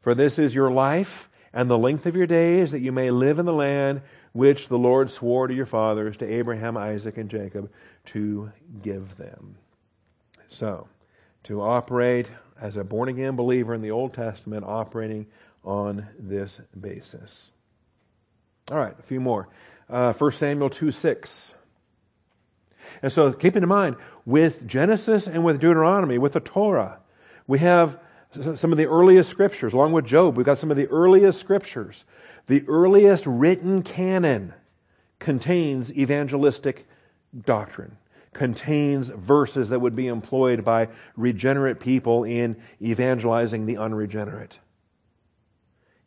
For this is your life and the length of your days, that you may live in the land which the Lord swore to your fathers, to Abraham, Isaac, and Jacob, to give them. So, to operate as a born again believer in the Old Testament operating on this basis. All right, a few more. Uh, 1 Samuel 2 6. And so keep in mind, with Genesis and with Deuteronomy, with the Torah, we have some of the earliest scriptures, along with Job, we've got some of the earliest scriptures. The earliest written canon contains evangelistic doctrine, contains verses that would be employed by regenerate people in evangelizing the unregenerate,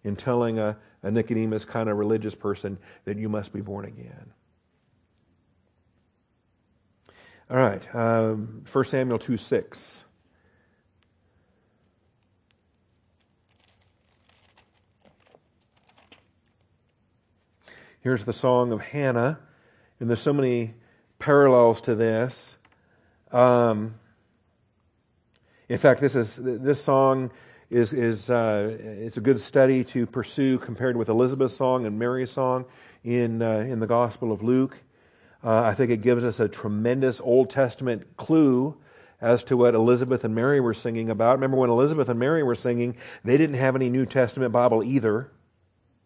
in telling a, a Nicodemus kind of religious person that you must be born again. All right, um, 1 Samuel 2 6. Here's the song of Hannah, and there's so many parallels to this. Um, in fact, this is this song is is uh, it's a good study to pursue compared with Elizabeth's song and Mary's song in uh, in the Gospel of Luke. Uh, I think it gives us a tremendous Old Testament clue as to what Elizabeth and Mary were singing about. Remember when Elizabeth and Mary were singing, they didn't have any New Testament Bible either.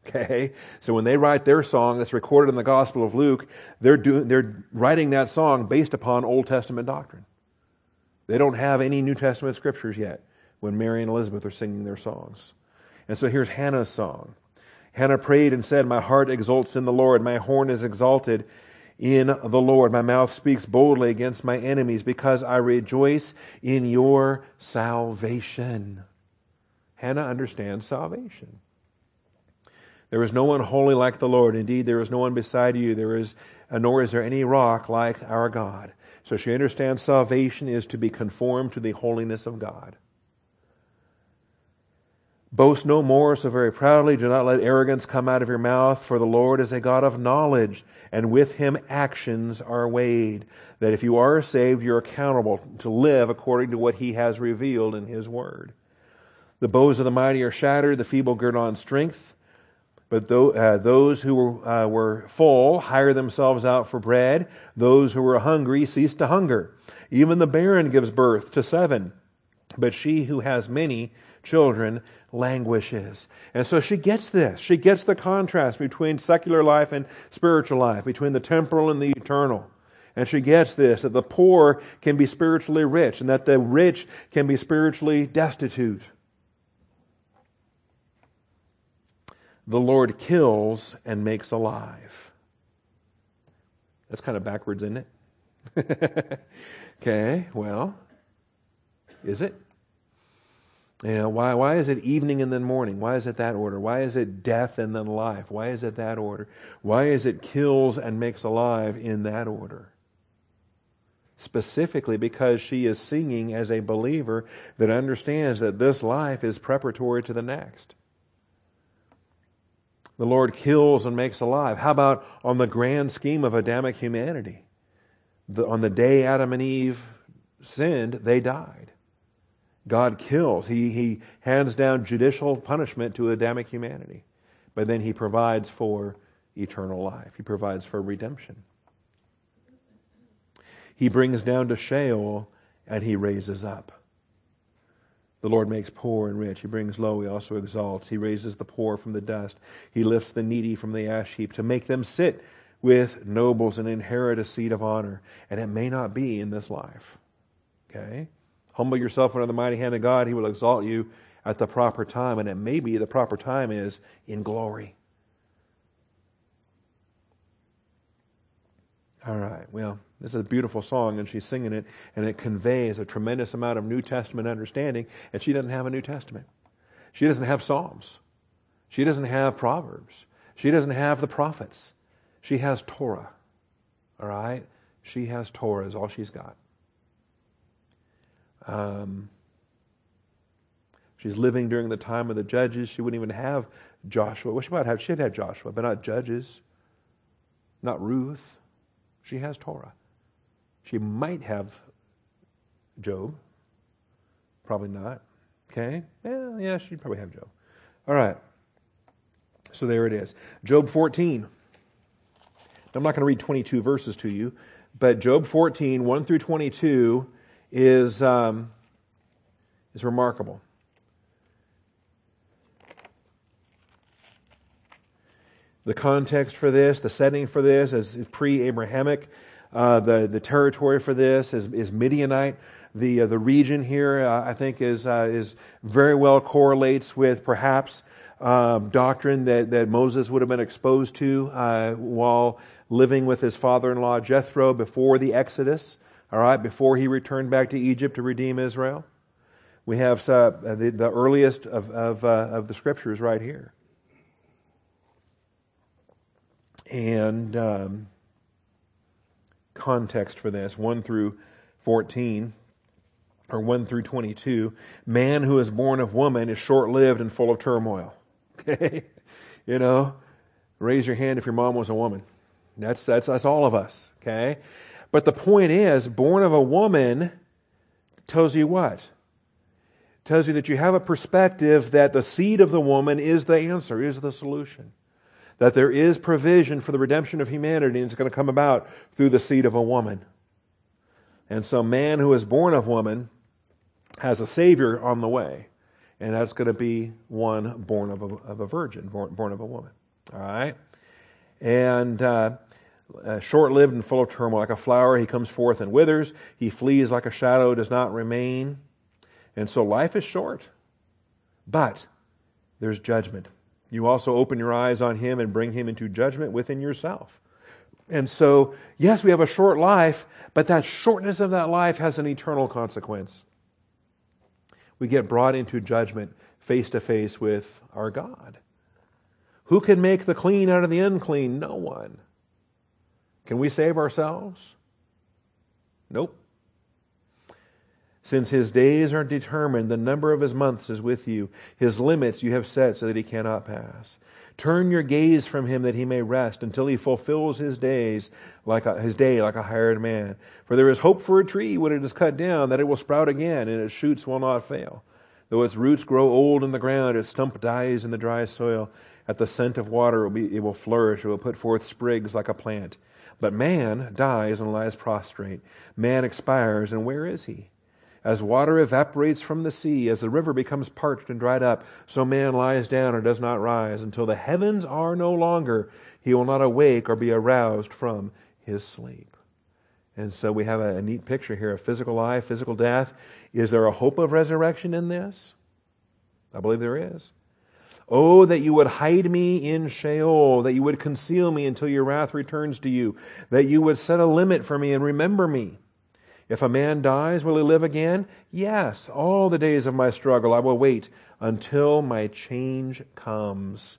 Okay? So when they write their song that's recorded in the Gospel of Luke, they're, doing, they're writing that song based upon Old Testament doctrine. They don't have any New Testament scriptures yet when Mary and Elizabeth are singing their songs. And so here's Hannah's song. Hannah prayed and said, My heart exults in the Lord, my horn is exalted in the Lord. My mouth speaks boldly against my enemies because I rejoice in your salvation. Hannah understands salvation. There is no one holy like the Lord. Indeed, there is no one beside you. There is, uh, nor is there any rock like our God. So she understands salvation is to be conformed to the holiness of God. Boast no more so very proudly. Do not let arrogance come out of your mouth, for the Lord is a God of knowledge, and with him actions are weighed. That if you are saved, you're accountable to live according to what he has revealed in his word. The bows of the mighty are shattered, the feeble gird on strength. But uh, those who were, uh, were full hire themselves out for bread. Those who were hungry cease to hunger. Even the barren gives birth to seven. But she who has many children languishes. And so she gets this. She gets the contrast between secular life and spiritual life, between the temporal and the eternal. And she gets this that the poor can be spiritually rich and that the rich can be spiritually destitute. The Lord kills and makes alive. That's kind of backwards, isn't it? okay, well, is it? You know, why, why is it evening and then morning? Why is it that order? Why is it death and then life? Why is it that order? Why is it kills and makes alive in that order? Specifically because she is singing as a believer that understands that this life is preparatory to the next the Lord kills and makes alive. How about on the grand scheme of Adamic humanity? The, on the day Adam and Eve sinned, they died. God kills. He, he hands down judicial punishment to Adamic humanity. But then he provides for eternal life, he provides for redemption. He brings down to Sheol and he raises up. The Lord makes poor and rich. He brings low. He also exalts. He raises the poor from the dust. He lifts the needy from the ash heap to make them sit with nobles and inherit a seat of honor. And it may not be in this life. Okay? Humble yourself under the mighty hand of God. He will exalt you at the proper time. And it may be the proper time is in glory. All right. Well, this is a beautiful song, and she's singing it, and it conveys a tremendous amount of New Testament understanding, and she doesn't have a New Testament. She doesn't have Psalms. She doesn't have Proverbs. She doesn't have the prophets. She has Torah. All right? She has Torah, is all she's got. Um, she's living during the time of the judges. She wouldn't even have Joshua. Well, she might have, she'd have Joshua, but not judges, not Ruth. She has Torah. She might have Job. Probably not. Okay? Yeah, yeah, she'd probably have Job. All right. So there it is. Job 14. I'm not going to read 22 verses to you, but Job 14, 1 through 22 is, um, is remarkable. The context for this, the setting for this is pre Abrahamic. Uh, the, the territory for this is, is Midianite. The, uh, the region here, uh, I think, is, uh, is very well correlates with perhaps um, doctrine that, that Moses would have been exposed to uh, while living with his father in law Jethro before the Exodus, all right, before he returned back to Egypt to redeem Israel. We have uh, the, the earliest of, of, of the scriptures right here. And um, context for this 1 through 14, or 1 through 22 man who is born of woman is short lived and full of turmoil. Okay? You know, raise your hand if your mom was a woman. That's, that's, that's all of us. Okay? But the point is, born of a woman tells you what? tells you that you have a perspective that the seed of the woman is the answer, is the solution. That there is provision for the redemption of humanity, and it's going to come about through the seed of a woman. And so, man who is born of woman has a Savior on the way, and that's going to be one born of a, of a virgin, born, born of a woman. All right? And uh, uh, short lived and full of turmoil. Like a flower, he comes forth and withers. He flees like a shadow, does not remain. And so life is short, but there's judgment. You also open your eyes on him and bring him into judgment within yourself. And so, yes, we have a short life, but that shortness of that life has an eternal consequence. We get brought into judgment face to face with our God. Who can make the clean out of the unclean? No one. Can we save ourselves? Nope. Since his days are determined, the number of his months is with you. His limits you have set so that he cannot pass. Turn your gaze from him that he may rest until he fulfills his days like a, his day like a hired man. For there is hope for a tree when it is cut down that it will sprout again and its shoots will not fail. Though its roots grow old in the ground, its stump dies in the dry soil. At the scent of water, it will, be, it will flourish. It will put forth sprigs like a plant. But man dies and lies prostrate. Man expires, and where is he? As water evaporates from the sea, as the river becomes parched and dried up, so man lies down and does not rise. Until the heavens are no longer, he will not awake or be aroused from his sleep. And so we have a, a neat picture here of physical life, physical death. Is there a hope of resurrection in this? I believe there is. Oh, that you would hide me in Sheol, that you would conceal me until your wrath returns to you, that you would set a limit for me and remember me. If a man dies, will he live again? Yes, all the days of my struggle I will wait until my change comes.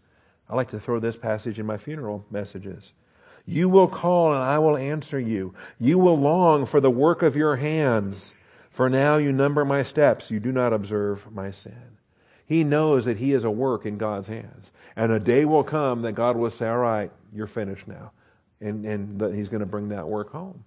I like to throw this passage in my funeral messages. You will call and I will answer you. You will long for the work of your hands. For now you number my steps. You do not observe my sin. He knows that he is a work in God's hands. And a day will come that God will say, all right, you're finished now. And, and he's going to bring that work home.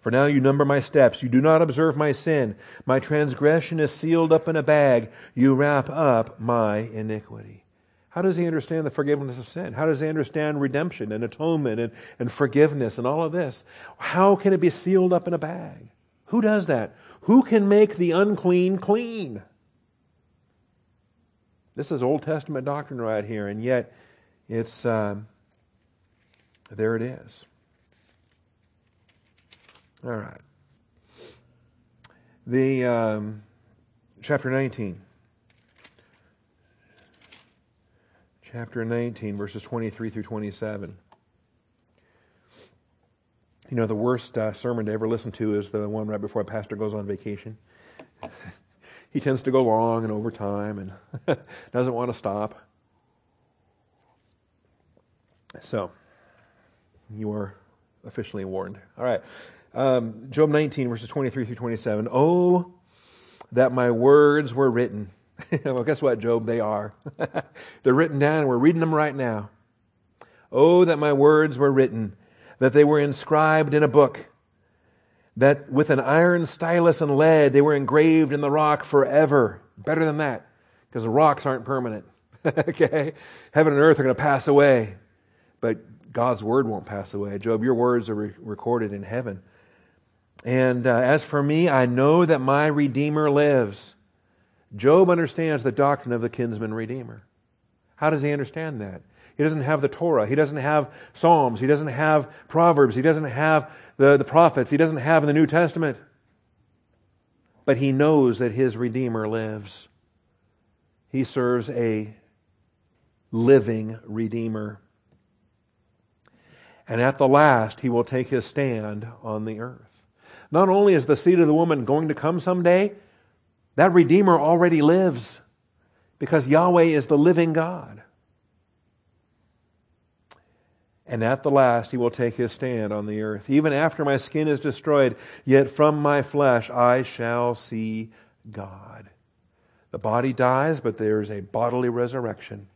For now you number my steps. You do not observe my sin. My transgression is sealed up in a bag. You wrap up my iniquity. How does he understand the forgiveness of sin? How does he understand redemption and atonement and, and forgiveness and all of this? How can it be sealed up in a bag? Who does that? Who can make the unclean clean? This is Old Testament doctrine right here, and yet it's um, there it is. All right. The um, chapter 19. Chapter 19, verses 23 through 27. You know, the worst uh, sermon to ever listen to is the one right before a pastor goes on vacation. he tends to go long and over time and doesn't want to stop. So, you are officially warned. All right. Um, Job 19, verses 23 through 27. Oh, that my words were written. well, guess what, Job? They are. They're written down, and we're reading them right now. Oh, that my words were written, that they were inscribed in a book, that with an iron stylus and lead they were engraved in the rock forever. Better than that, because the rocks aren't permanent. okay? Heaven and earth are going to pass away, but God's word won't pass away. Job, your words are re- recorded in heaven. And uh, as for me, I know that my Redeemer lives. Job understands the doctrine of the kinsman Redeemer. How does he understand that? He doesn't have the Torah. He doesn't have Psalms. He doesn't have Proverbs. He doesn't have the, the prophets. He doesn't have in the New Testament. But he knows that his Redeemer lives. He serves a living Redeemer. And at the last, he will take his stand on the earth. Not only is the seed of the woman going to come someday, that Redeemer already lives because Yahweh is the living God. And at the last, he will take his stand on the earth. Even after my skin is destroyed, yet from my flesh I shall see God. The body dies, but there is a bodily resurrection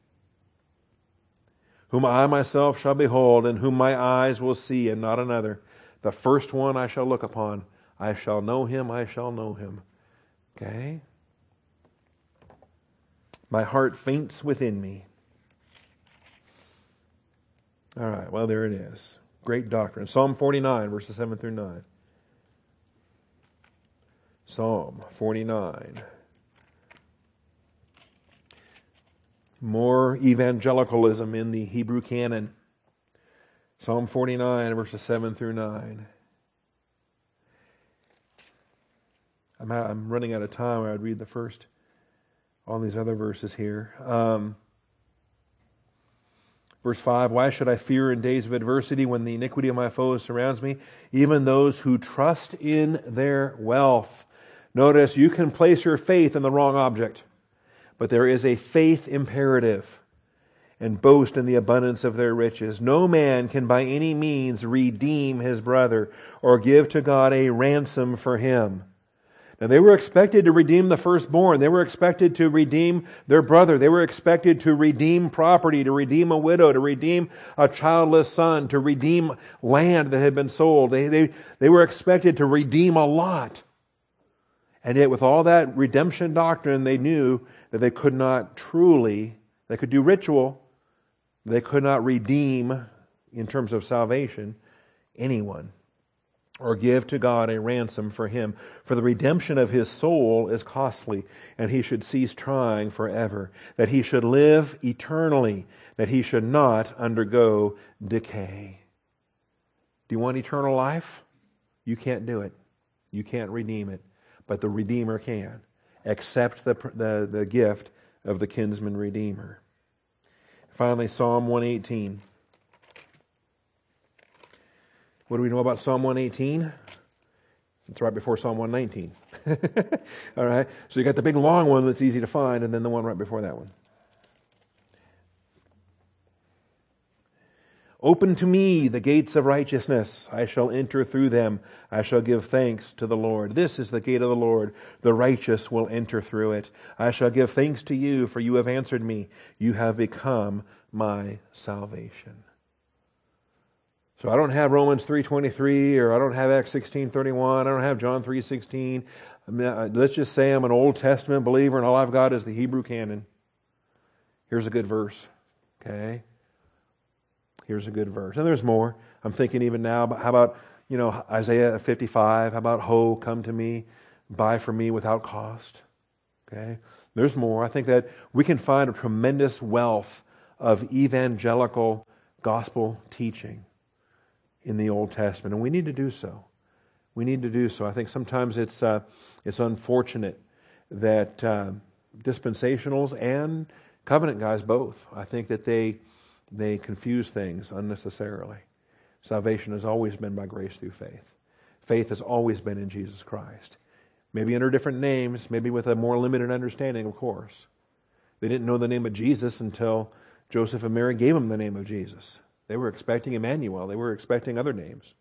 whom I myself shall behold, and whom my eyes will see, and not another. The first one I shall look upon. I shall know him, I shall know him. Okay? My heart faints within me. All right, well, there it is. Great doctrine. Psalm 49, verses 7 through 9. Psalm 49. more evangelicalism in the Hebrew canon. Psalm 49, verses 7 through 9. I'm, running out of time. I'd read the first, all these other verses here. Um, verse 5 Why should I fear in days of adversity when the iniquity of my foes surrounds me? Even those who trust in their wealth. Notice you can place your faith in the wrong object but there is a faith imperative and boast in the abundance of their riches. No man can by any means redeem his brother or give to God a ransom for him. Now they were expected to redeem the firstborn. They were expected to redeem their brother. They were expected to redeem property, to redeem a widow, to redeem a childless son, to redeem land that had been sold. They, they, they were expected to redeem a lot. And yet with all that redemption doctrine, they knew that they could not truly, they could do ritual, they could not redeem, in terms of salvation, anyone or give to God a ransom for him. For the redemption of his soul is costly, and he should cease trying forever, that he should live eternally, that he should not undergo decay. Do you want eternal life? You can't do it. You can't redeem it, but the Redeemer can accept the, the, the gift of the kinsman redeemer. Finally, Psalm 118. What do we know about Psalm 118? It's right before Psalm 119. All right? So you got the big long one that's easy to find, and then the one right before that one. Open to me the gates of righteousness. I shall enter through them. I shall give thanks to the Lord. This is the gate of the Lord. The righteous will enter through it. I shall give thanks to you, for you have answered me. You have become my salvation. So I don't have Romans 3.23 or I don't have Acts 16.31. I don't have John 3.16. I mean, let's just say I'm an Old Testament believer and all I've got is the Hebrew canon. Here's a good verse. Okay? Here's a good verse. And there's more. I'm thinking even now, how about, you know, Isaiah 55? How about, Ho, come to me, buy for me without cost? Okay? There's more. I think that we can find a tremendous wealth of evangelical gospel teaching in the Old Testament, and we need to do so. We need to do so. I think sometimes it's, uh, it's unfortunate that uh, dispensationals and covenant guys both, I think that they they confuse things unnecessarily. Salvation has always been by grace through faith. Faith has always been in Jesus Christ. Maybe under different names, maybe with a more limited understanding, of course. They didn't know the name of Jesus until Joseph and Mary gave him the name of Jesus. They were expecting Emmanuel, they were expecting other names.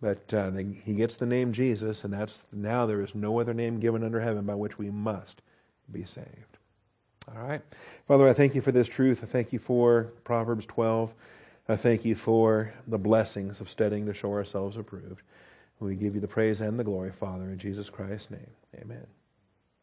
But uh, they, he gets the name Jesus, and that's now there is no other name given under heaven by which we must be saved. All right. Father, I thank you for this truth. I thank you for Proverbs 12. I thank you for the blessings of studying to show ourselves approved. We give you the praise and the glory, Father, in Jesus Christ's name. Amen.